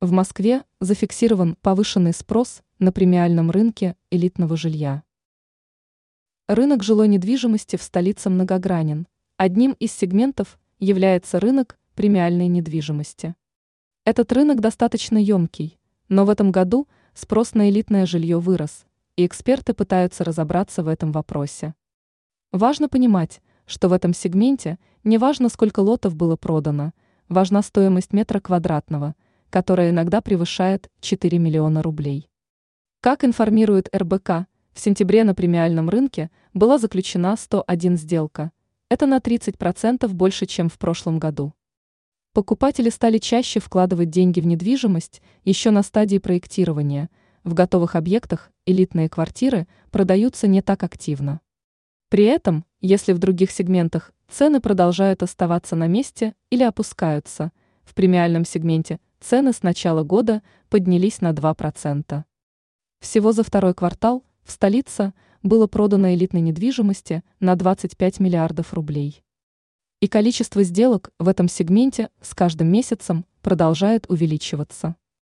В Москве зафиксирован повышенный спрос на премиальном рынке элитного жилья. Рынок жилой недвижимости в столице многогранен. Одним из сегментов является рынок премиальной недвижимости. Этот рынок достаточно емкий, но в этом году спрос на элитное жилье вырос, и эксперты пытаются разобраться в этом вопросе. Важно понимать, что в этом сегменте не важно, сколько лотов было продано, важна стоимость метра квадратного – которая иногда превышает 4 миллиона рублей. Как информирует РБК, в сентябре на премиальном рынке была заключена 101 сделка. Это на 30% больше, чем в прошлом году. Покупатели стали чаще вкладывать деньги в недвижимость еще на стадии проектирования. В готовых объектах элитные квартиры продаются не так активно. При этом, если в других сегментах цены продолжают оставаться на месте или опускаются, в премиальном сегменте цены с начала года поднялись на 2%. Всего за второй квартал в столице было продано элитной недвижимости на 25 миллиардов рублей. И количество сделок в этом сегменте с каждым месяцем продолжает увеличиваться.